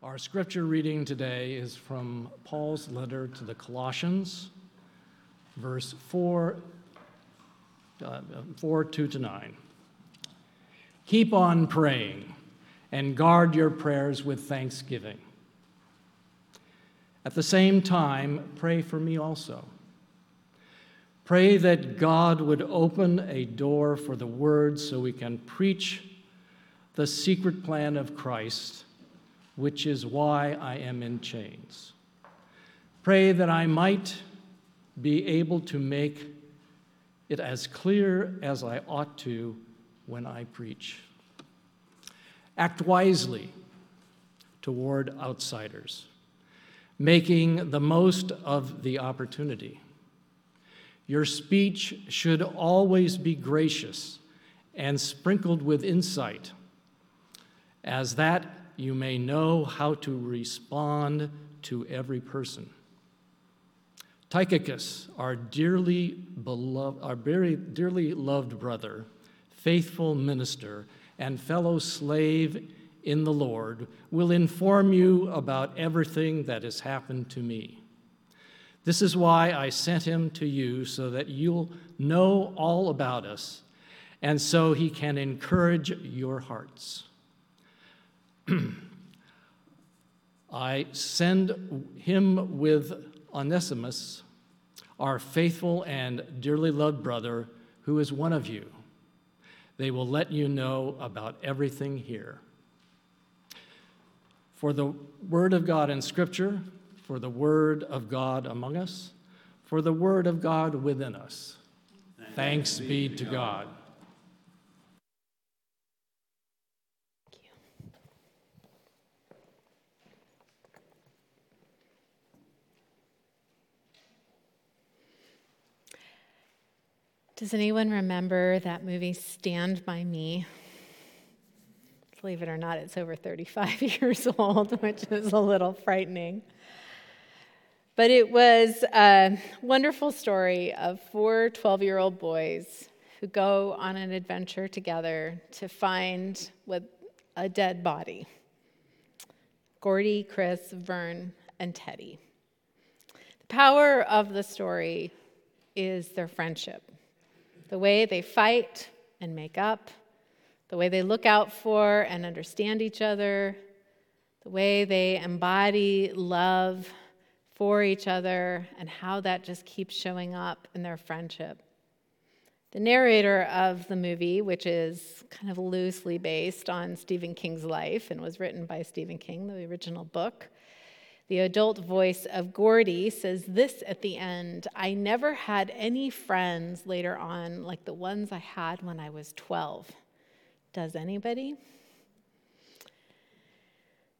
Our scripture reading today is from Paul's letter to the Colossians, verse 4, uh, 4 2 to 9. Keep on praying and guard your prayers with thanksgiving. At the same time, pray for me also. Pray that God would open a door for the word so we can preach the secret plan of Christ which is why I am in chains. Pray that I might be able to make it as clear as I ought to when I preach. Act wisely toward outsiders, making the most of the opportunity. Your speech should always be gracious and sprinkled with insight, as that you may know how to respond to every person. Tychicus, our dearly beloved, our very dearly loved brother, faithful minister, and fellow slave in the Lord, will inform you about everything that has happened to me. This is why I sent him to you, so that you'll know all about us, and so he can encourage your hearts. I send him with Onesimus, our faithful and dearly loved brother, who is one of you. They will let you know about everything here. For the word of God in Scripture, for the word of God among us, for the word of God within us. Thanks, be to God. Does anyone remember that movie Stand By Me? Believe it or not, it's over 35 years old, which is a little frightening. But it was a wonderful story of four 12 year old boys who go on an adventure together to find what, a dead body Gordy, Chris, Vern, and Teddy. The power of the story is their friendship the way they fight and make up, the way they look out for and understand each other, the way they embody love for each other, and how that just keeps showing up in their friendship. The narrator of the movie, which is kind of loosely based on Stephen King's life and was written by Stephen King, the original book, the adult voice of Gordy says this at the end I never had any friends later on like the ones I had when I was 12. Does anybody?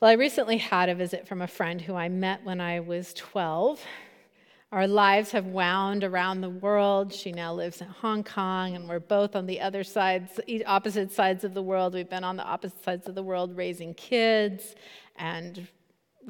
Well, I recently had a visit from a friend who I met when I was 12. Our lives have wound around the world. She now lives in Hong Kong, and we're both on the other sides, opposite sides of the world. We've been on the opposite sides of the world raising kids and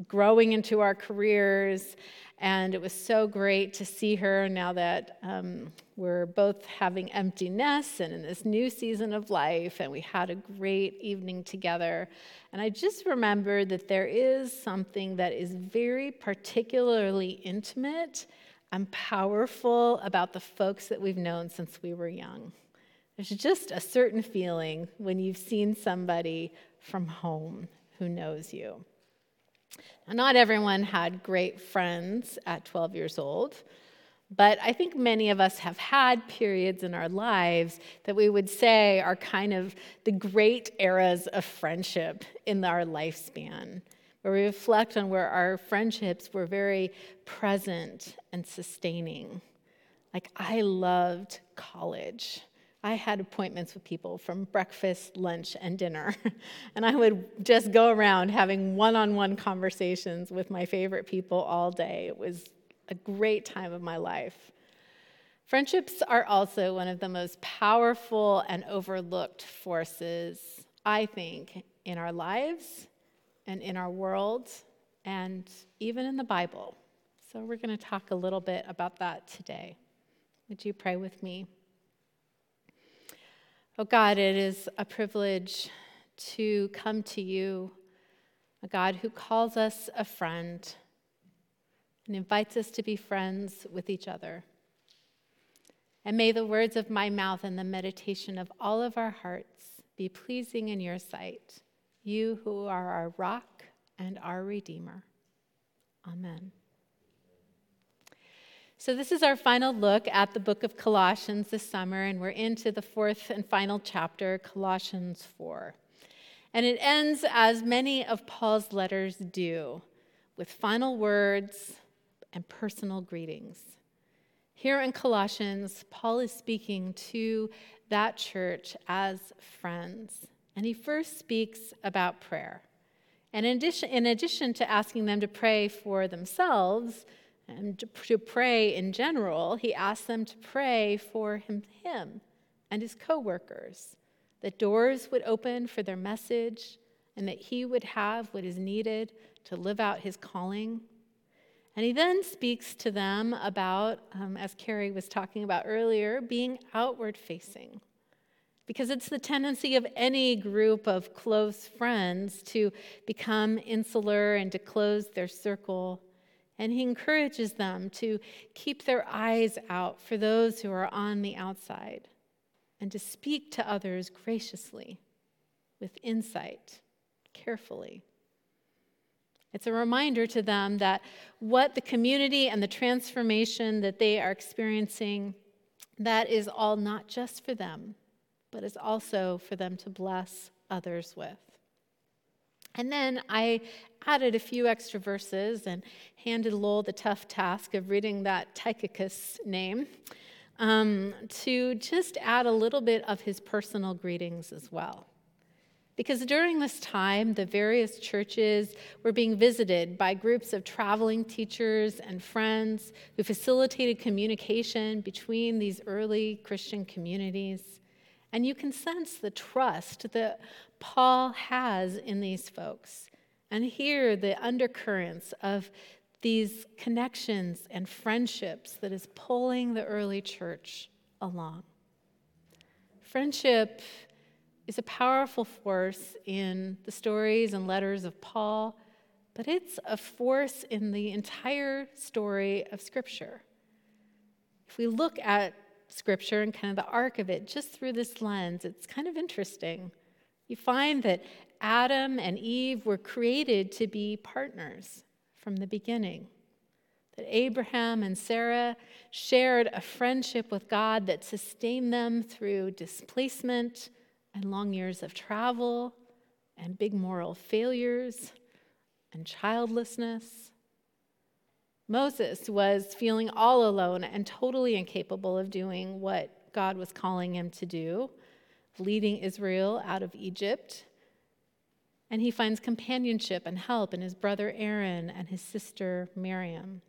growing into our careers. And it was so great to see her now that um, we're both having empty nests and in this new season of life. And we had a great evening together. And I just remembered that there is something that is very particularly intimate and powerful about the folks that we've known since we were young. There's just a certain feeling when you've seen somebody from home who knows you. Not everyone had great friends at 12 years old, but I think many of us have had periods in our lives that we would say are kind of the great eras of friendship in our lifespan, where we reflect on where our friendships were very present and sustaining. Like, I loved college. I had appointments with people from breakfast, lunch, and dinner. and I would just go around having one on one conversations with my favorite people all day. It was a great time of my life. Friendships are also one of the most powerful and overlooked forces, I think, in our lives and in our world and even in the Bible. So, we're going to talk a little bit about that today. Would you pray with me? Oh God, it is a privilege to come to you a God who calls us a friend and invites us to be friends with each other. And may the words of my mouth and the meditation of all of our hearts be pleasing in your sight, you who are our rock and our Redeemer. Amen. So, this is our final look at the book of Colossians this summer, and we're into the fourth and final chapter, Colossians 4. And it ends as many of Paul's letters do, with final words and personal greetings. Here in Colossians, Paul is speaking to that church as friends, and he first speaks about prayer. And in addition, in addition to asking them to pray for themselves and to pray in general, he asked them to pray for him, him and his coworkers, that doors would open for their message and that he would have what is needed to live out his calling. And he then speaks to them about, um, as Carrie was talking about earlier, being outward facing because it's the tendency of any group of close friends to become insular and to close their circle. And he encourages them to keep their eyes out for those who are on the outside and to speak to others graciously, with insight, carefully. It's a reminder to them that what the community and the transformation that they are experiencing, that is all not just for them, but is also for them to bless others with. And then I added a few extra verses and handed Lowell the tough task of reading that Tychicus name um, to just add a little bit of his personal greetings as well. Because during this time, the various churches were being visited by groups of traveling teachers and friends who facilitated communication between these early Christian communities. And you can sense the trust that Paul has in these folks and hear the undercurrents of these connections and friendships that is pulling the early church along. Friendship is a powerful force in the stories and letters of Paul, but it's a force in the entire story of Scripture. If we look at scripture and kind of the arc of it just through this lens, it's kind of interesting. You find that Adam and Eve were created to be partners from the beginning. That Abraham and Sarah shared a friendship with God that sustained them through displacement and long years of travel and big moral failures and childlessness. Moses was feeling all alone and totally incapable of doing what God was calling him to do, leading Israel out of Egypt. And he finds companionship and help in his brother Aaron and his sister Miriam.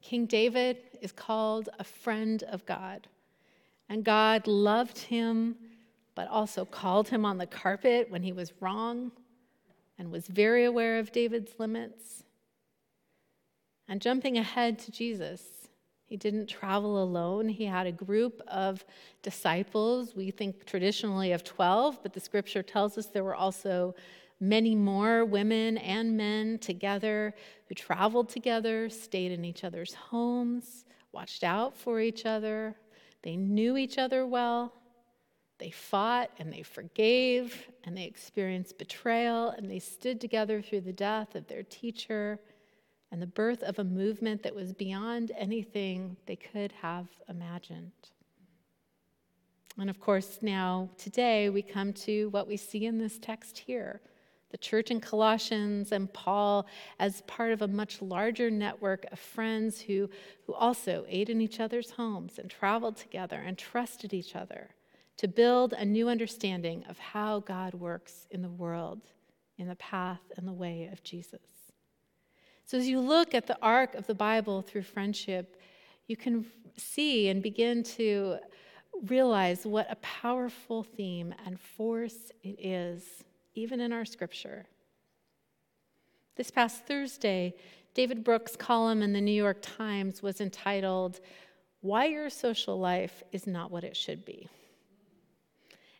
King David is called a friend of God, and God loved him, but also called him on the carpet when he was wrong and was very aware of David's limits. And jumping ahead to Jesus, he didn't travel alone. He had a group of disciples. We think traditionally of 12, but the scripture tells us there were also many more women and men together who traveled together, stayed in each other's homes, watched out for each other. They knew each other well. They fought and they forgave and they experienced betrayal and they stood together through the death of their teacher and the birth of a movement that was beyond anything they could have imagined. And of course, now, today, we come to what we see in this text here the church in Colossians and Paul as part of a much larger network of friends who, who also ate in each other's homes and traveled together and trusted each other to build a new understanding of how God works in the world, in the path and the way of Jesus. So, as you look at the arc of the Bible through friendship, you can see and begin to realize what a powerful theme and force it is, even in our scripture. This past Thursday, David Brooks' column in the New York Times was entitled, Why Your Social Life is Not What It Should Be.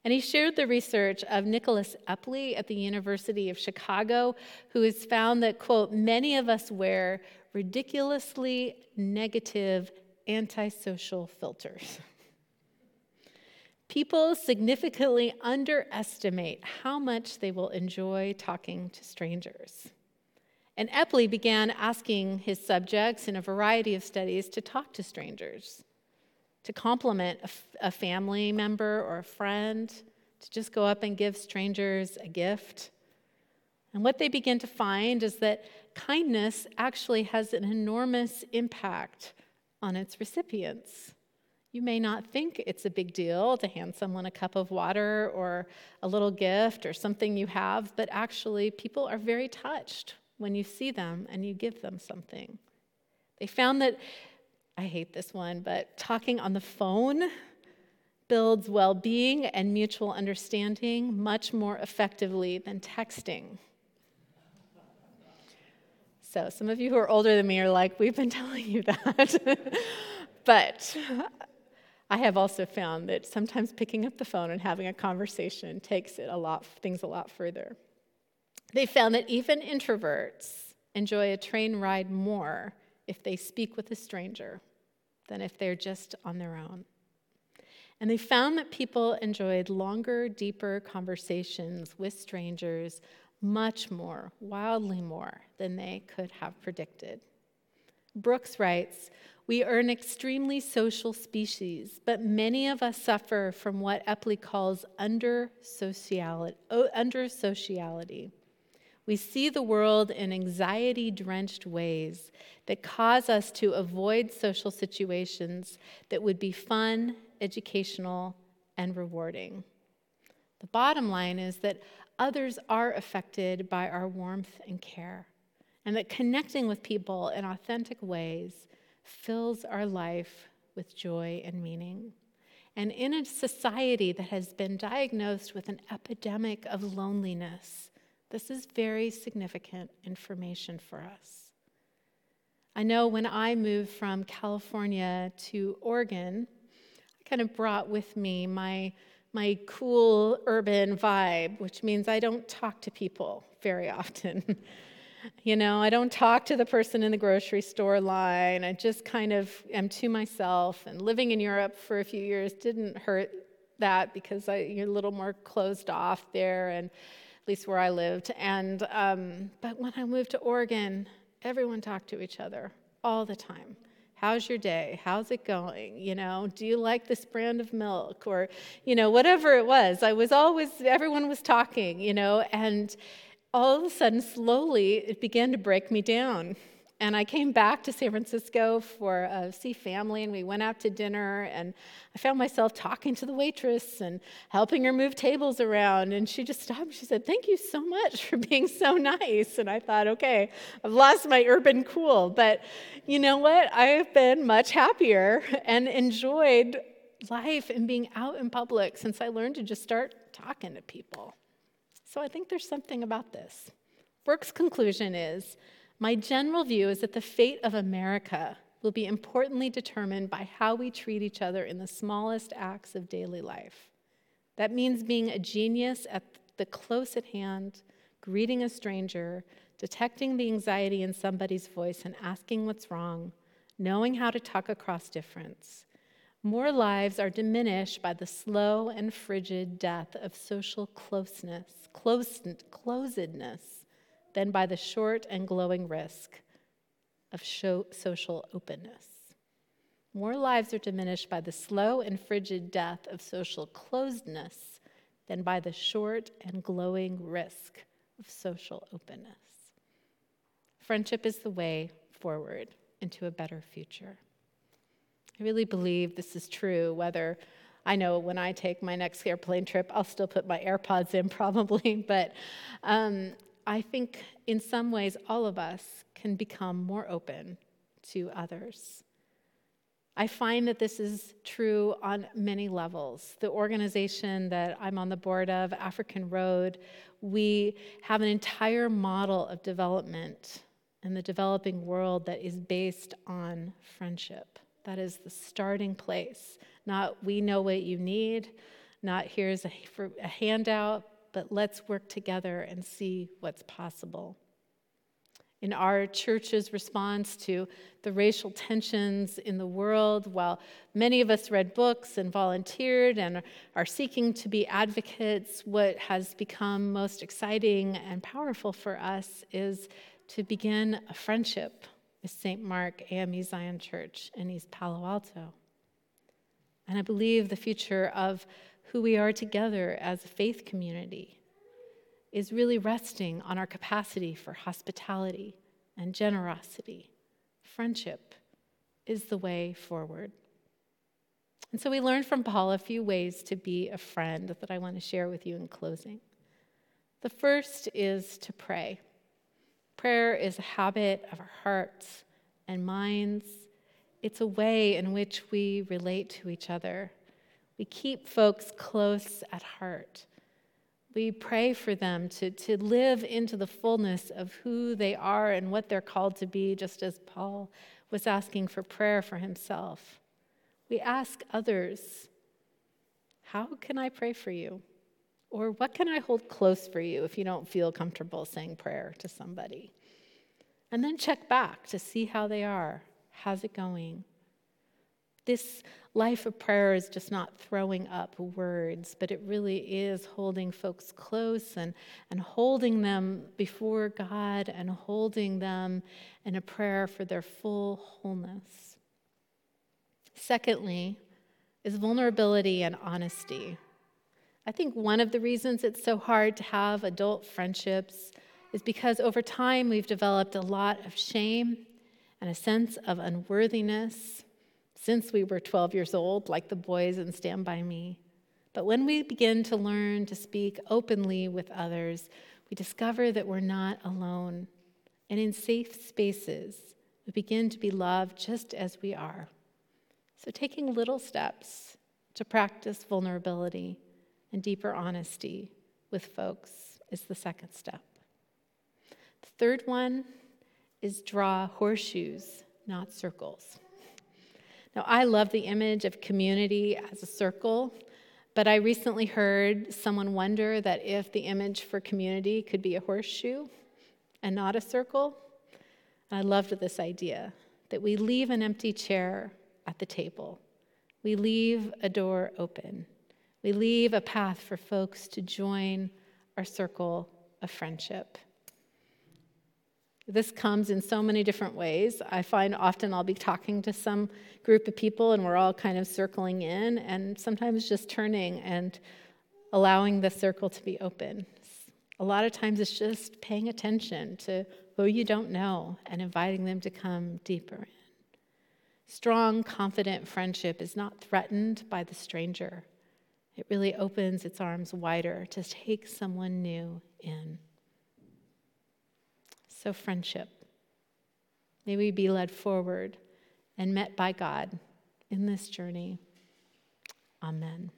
And he shared the research of Nicholas Epley at the University of Chicago, who has found that, quote, many of us wear ridiculously negative antisocial filters. People significantly underestimate how much they will enjoy talking to strangers. And Epley began asking his subjects in a variety of studies to talk to strangers, to compliment a, family member or a friend, to just go up and give strangers a gift. And what they begin to find is that kindness actually has an enormous impact on its recipients. You may not think it's a big deal to hand someone a cup of water or a little gift or something you have, but actually, people are very touched when you see them and you give them something. They found that, I hate this one, but talking on the phone builds well being and mutual understanding much more effectively than texting. So, some of you who are older than me are like, we've been telling you that. but I have also found that sometimes picking up the phone and having a conversation takes it a lot, things a lot further. They found that even introverts enjoy a train ride more if they speak with a stranger than if they're just on their own. And they found that people enjoyed longer, deeper conversations with strangers much more, wildly more, than they could have predicted. Brooks writes We are an extremely social species, but many of us suffer from what Epley calls under sociality. We see the world in anxiety drenched ways that cause us to avoid social situations that would be fun, educational, and rewarding. The bottom line is that others are affected by our warmth and care, and that connecting with people in authentic ways fills our life with joy and meaning. And in a society that has been diagnosed with an epidemic of loneliness, this is very significant information for us. I know when I moved from California to Oregon, I kind of brought with me my, my cool urban vibe, which means I don't talk to people very often. you know, I don't talk to the person in the grocery store line. I just kind of am to myself. And living in Europe for a few years didn't hurt that because I, you're a little more closed off there. And at least where I lived. And um, but when I moved to Oregon, everyone talked to each other all the time. How's your day? How's it going? You know, do you like this brand of milk? Or, you know, whatever it was. I was always, everyone was talking, you know, and all of a sudden, slowly, it began to break me down. And I came back to San Francisco for a see family, and we went out to dinner. And I found myself talking to the waitress and helping her move tables around. And she just stopped. She said, "Thank you so much for being so nice." And I thought, "Okay, I've lost my urban cool, but you know what? I've been much happier and enjoyed life and being out in public since I learned to just start talking to people." So I think there's something about this. Brooks' conclusion is my general view is that the fate of America will be importantly determined by how we treat each other in the smallest acts of daily life. That means being a genius at the close at hand, greeting a stranger, detecting the anxiety in somebody's voice and asking what's wrong, knowing how to talk across difference. More lives are diminished by the slow and frigid death of social closeness, close, closedness than by the short and glowing risk of social openness. More lives are diminished by the slow and frigid death of social closedness than by the short and glowing risk of social openness. Friendship is the way forward into a better future. I really believe this is true, whether I know when I take my next airplane trip, I'll still put my AirPods in probably, but um, I think in some ways all of us can become more open to others. I find that this is true on many levels. The organization that I'm on the board of, African Road, we have an entire model of development in the developing world that is based on friendship. That is the starting place. Not we know what you need, not here's a, a handout, but let's work together and see what's possible. In our church's response to the racial tensions in the world, while many of us read books and volunteered and are seeking to be advocates, what has become most exciting and powerful for us is to begin a friendship with St. Mark AME Zion Church in East Palo Alto. And I believe the future of who we are together as a faith community is really resting on our capacity for hospitality and generosity. Friendship is the way forward. And so we learned from Paul a few ways to be a friend that I want to share with you in closing. The first is to pray. Prayer is a habit of our hearts and minds. It's a way in which we relate to each other. We keep folks close at heart. We pray for them to, to live into the fullness of who they are and what they're called to be, just as Paul was asking for prayer for himself. We ask others, How can I pray for you? Or what can I hold close for you if you don't feel comfortable saying prayer to somebody? And then check back to see how they are. How's it going? This life of prayer is just not throwing up words, but it really is holding folks close and, and holding them before God and holding them in a prayer for their full wholeness. Secondly, is vulnerability and honesty. I think one of the reasons it's so hard to have adult friendships is because over time we've developed a lot of shame and a sense of unworthiness since we were 12 years old, like the boys in Stand By Me. But when we begin to learn to speak openly with others, we discover that we're not alone. And in safe spaces, we begin to be loved just as we are. So, taking little steps to practice vulnerability and deeper honesty with folks is the second step. The third one is draw horseshoes, not circles. Now, I love the image of community as a circle, but I recently heard someone wonder that if the image for community could be a horseshoe and not a circle. And I loved this idea that we leave an empty chair at the table, we leave a door open. We leave a path for folks to join our circle of friendship. This comes in so many different ways. I find often I'll be talking to some group of people and we're all kind of circling in, and sometimes just turning and allowing the circle to be open. A lot of times it's just paying attention to who you don't know and inviting them to come deeper in. Strong, confident friendship is not threatened by the stranger. It really opens its arms wider to take someone new in. So, friendship. May we be led forward and met by God in this journey. Amen.